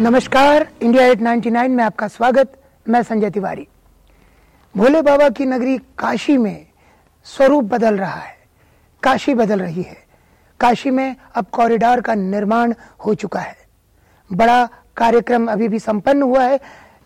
नमस्कार, इंडिया 899 में आपका स्वागत। मैं संजय तिवारी। भोले बाबा की नगरी काशी में स्वरूप बदल रहा है। काशी बदल रही है। काशी में अब कॉरिडोर का निर्माण हो चुका है। बड़ा कार्यक्रम अभी भी संपन्न हुआ है।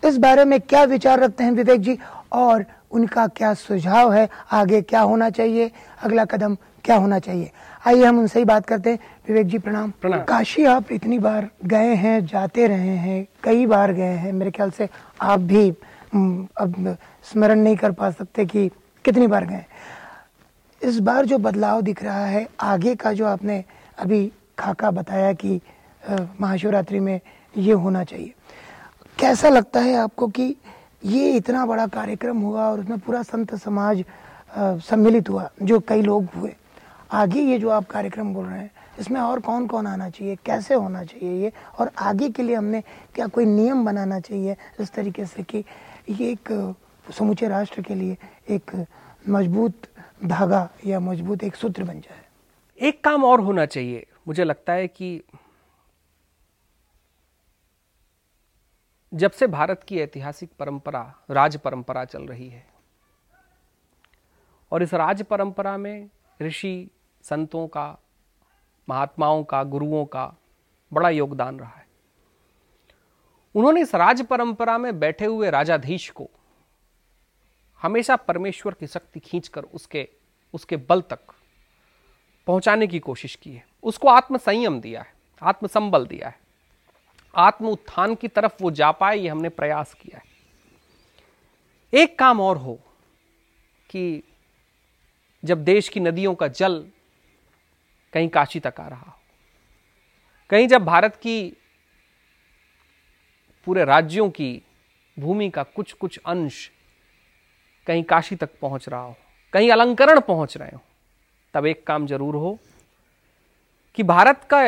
इस बारे में क्या विचार रखते हैं विवेक जी? और उनका क्या सुझाव है? आगे क्या होना चाहिए? अगला कदम क्या होना चाहिए? आइए हम उनसे ही बात करते हैं। विवेक जी प्रणाम। प्रणाम। काशी आप इतनी बार गए हैं जाते रहे हैं कई बार गए हैं। मेरे ख्याल से आप भी अब स्मरण नहीं कर पा सकते कि कितनी बार गए इस बार जो बदलाव दिख रहा है आगे का जो आपने अभी खाका बताया कि महाशिवरात्रि में ये होना चाहिए। कैसा लगता है आपको कि ये इतना बड़ा कार्यक्रम हुआ और उसमें पूरा संत समाज सम्मिलित हुआ जो कई लोग हुए? आगे ये जो आप कार्यक्रम बोल रहे हैं, इसमें और कौन कौन आना चाहिए? कैसे होना चाहिए ये? और आगे के लिए हमने क्या कोई नियम बनाना चाहिए इस तरीके से कि ये एक समूचे राष्ट्र के लिए एक मज़बूत धागा या मज़बूत एक सूत्र बन जाए? एक काम और होना चाहिए। मुझे लगता है कि जब से भारत की ऐतिहासिक परंपरा, राज परंपरा चल रही है और इस राज परंपरा में ऋषि संतों का, महात्माओं का, गुरुओं का बड़ा योगदान रहा है। उन्होंने इस राज परंपरा में बैठे हुए राजाधीश को हमेशा परमेश्वर की शक्ति खींचकर उसके उसके बल तक पहुँचाने की कोशिश की है। उसको आत्मसंयम दिया है, आत्मसंबल दिया है। आत्म उत्थान की तरफ़ वो जा पाए, ये हमने प्रयास किया है। एक काम और हो कि जब देश की नदियों का जल कहीं काशी तक आ रहा हो। कहीं जब भारत की पूरे राज्यों की भूमि का कुछ कुछ अंश कहीं काशी तक पहुँच रहा हो, कहीं अलंकरण पहुँच रहे हो, तब एक काम ज़रूर हो कि भारत का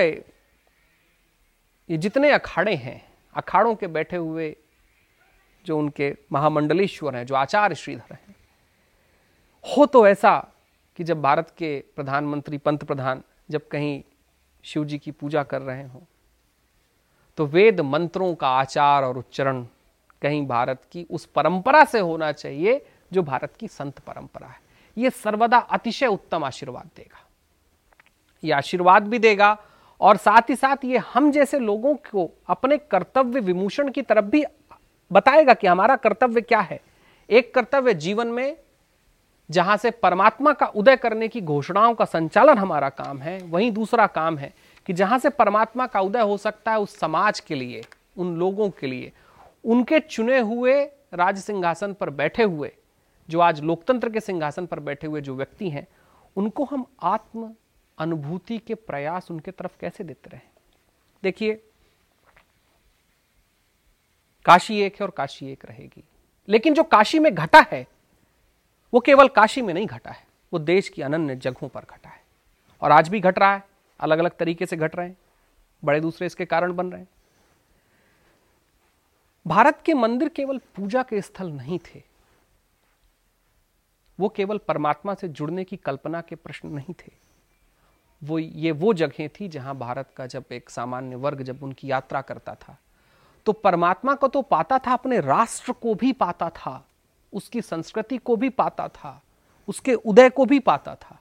ये जितने अखाड़े हैं, अखाड़ों के बैठे हुए जो उनके महामंडलेश्वर हैं, जो आचार्य श्रीधर हैं, हो तो ऐसा कि जब भारत के प्रधानमंत्री पंत प्रधान जब कहीं शिव जी की पूजा कर रहे हो। तो वेद मंत्रों का आचार और उच्चारण कहीं भारत की उस परंपरा से होना चाहिए, जो भारत की संत परंपरा है। यह सर्वदा अतिशय उत्तम आशीर्वाद देगा। यह आशीर्वाद भी देगा और साथ ही साथ ये हम जैसे लोगों को अपने कर्तव्य विमूषण की तरफ़ भी बताएगा कि हमारा कर्तव्य क्या है। एक कर्तव्य जीवन में जहाँ से परमात्मा का उदय करने की घोषणाओं का संचालन हमारा काम है, वहीं दूसरा काम है कि जहाँ से परमात्मा का उदय हो सकता है उस समाज के लिए, उन लोगों के लिए, उनके चुने हुए राज सिंहासन पर बैठे हुए, जो आज लोकतंत्र के सिंहासन पर बैठे हुए जो व्यक्ति हैं, उनको हम आत्म अनुभूति के प्रयास उनके तरफ़ कैसे देते रहे? देखिए, काशी एक है और काशी एक रहेगी। लेकिन जो काशी में घटा है वो केवल काशी में नहीं घटा है, वो देश की अनन्य जगहों पर घटा है। और आज भी घट रहा है अलग अलग तरीके से घट रहे हैं, बड़े दूसरे इसके कारण बन रहे हैं। भारत के मंदिर केवल पूजा के स्थल नहीं थे, वो केवल परमात्मा से जुड़ने की कल्पना के प्रश्न नहीं थे। वो ये वो जगह थी जहाँ भारत का जब एक सामान्य वर्ग जब उनकी यात्रा करता था तो परमात्मा को तो पाता था, अपने राष्ट्र को भी पाता था। उसकी संस्कृति को भी पाता था, उसके उदय को भी पाता था।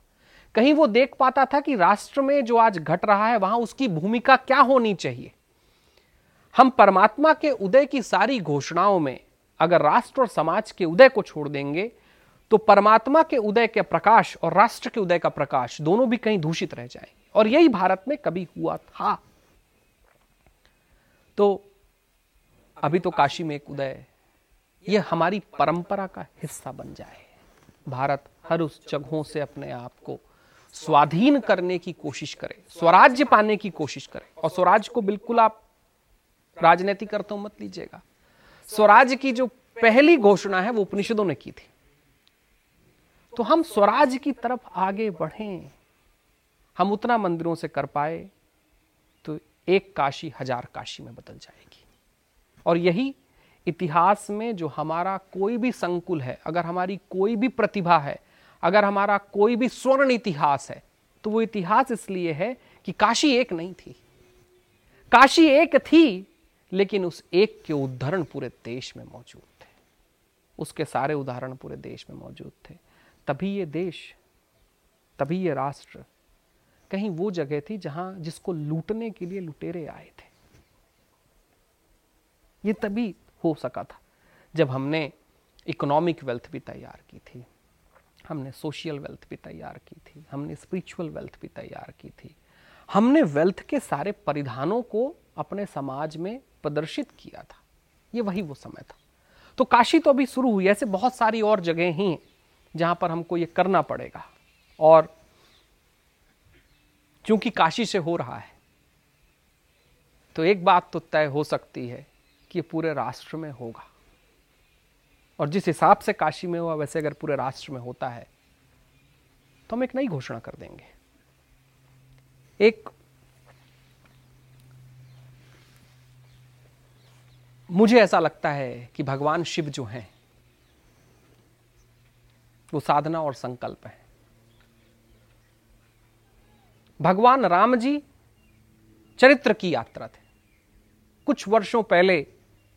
कहीं वो देख पाता था कि राष्ट्र में जो आज घट रहा है, वहाँ उसकी भूमिका क्या होनी चाहिए। हम परमात्मा के उदय की सारी घोषणाओं में अगर राष्ट्र और समाज के उदय को छोड़ देंगे तो परमात्मा के उदय के प्रकाश और राष्ट्र के उदय का प्रकाश दोनों भी कहीं दूषित रह जाएँगे। और यही भारत में कभी हुआ था। तो अभी तो काशी में एक उदय यह हमारी परंपरा का हिस्सा बन जाए। भारत हर उस जगहों से अपने आप को स्वाधीन करने की कोशिश करे, स्वराज्य पाने की कोशिश करे। और स्वराज को बिल्कुल आप राजनीतिक अर्थों मत लीजिएगा। स्वराज की जो पहली घोषणा है, वो उपनिषदों ने की थी। तो हम स्वराज की तरफ़ आगे बढ़ें। हम उतना मंदिरों से कर पाए तो एक काशी हज़ार काशी में बदल जाएगी। और यही इतिहास में जो हमारा कोई भी संकुल है, अगर हमारी कोई भी प्रतिभा है, अगर हमारा कोई भी स्वर्ण इतिहास है तो वो इतिहास इसलिए है कि काशी एक नहीं थी। काशी एक थी, लेकिन उस एक के उदाहरण पूरे देश में मौजूद थे। उसके सारे उदाहरण पूरे देश में मौजूद थे। तभी ये देश, तभी ये राष्ट्र, कहीं वो जगह थी जहाँ जिसको लूटने के लिए लुटेरे आए थे। ये तभी हो सका था, जब हमने इकोनॉमिक वेल्थ भी तैयार की थी, हमने सोशल वेल्थ भी तैयार की थी, हमने स्पिरिचुअल वेल्थ भी तैयार की थी, हमने वेल्थ के सारे परिधानों को अपने समाज में प्रदर्शित किया था। ये वही वो समय था। तो काशी तो अभी शुरू हुई, ऐसे बहुत सारी और जगह ही जहाँ पर हमको ये करना पड़ेगा। और क्योंकि काशी से हो रहा है तो एक बात तो तय हो सकती है कि पूरे राष्ट्र में होगा। और जिस हिसाब से काशी में हुआ, वैसे अगर पूरे राष्ट्र में होता है तो हम एक नई घोषणा कर देंगे। एक मुझे ऐसा लगता है कि भगवान शिव जो हैं, वो साधना और संकल्प है। भगवान राम जी चरित्र की यात्रा थे। कुछ वर्षों पहले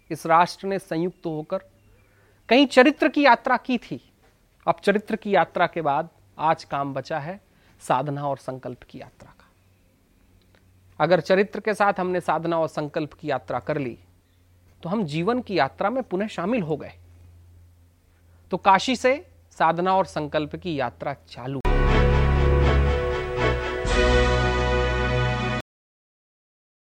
इस राष्ट्र ने संयुक्त होकर कहीं चरित्र की यात्रा की थी। अब चरित्र की यात्रा के बाद आज काम बचा है साधना और संकल्प की यात्रा का। अगर चरित्र के साथ हमने साधना और संकल्प की यात्रा कर ली तो हम जीवन की यात्रा में पुनः शामिल हो गए। तो काशी से साधना और संकल्प की यात्रा चालू।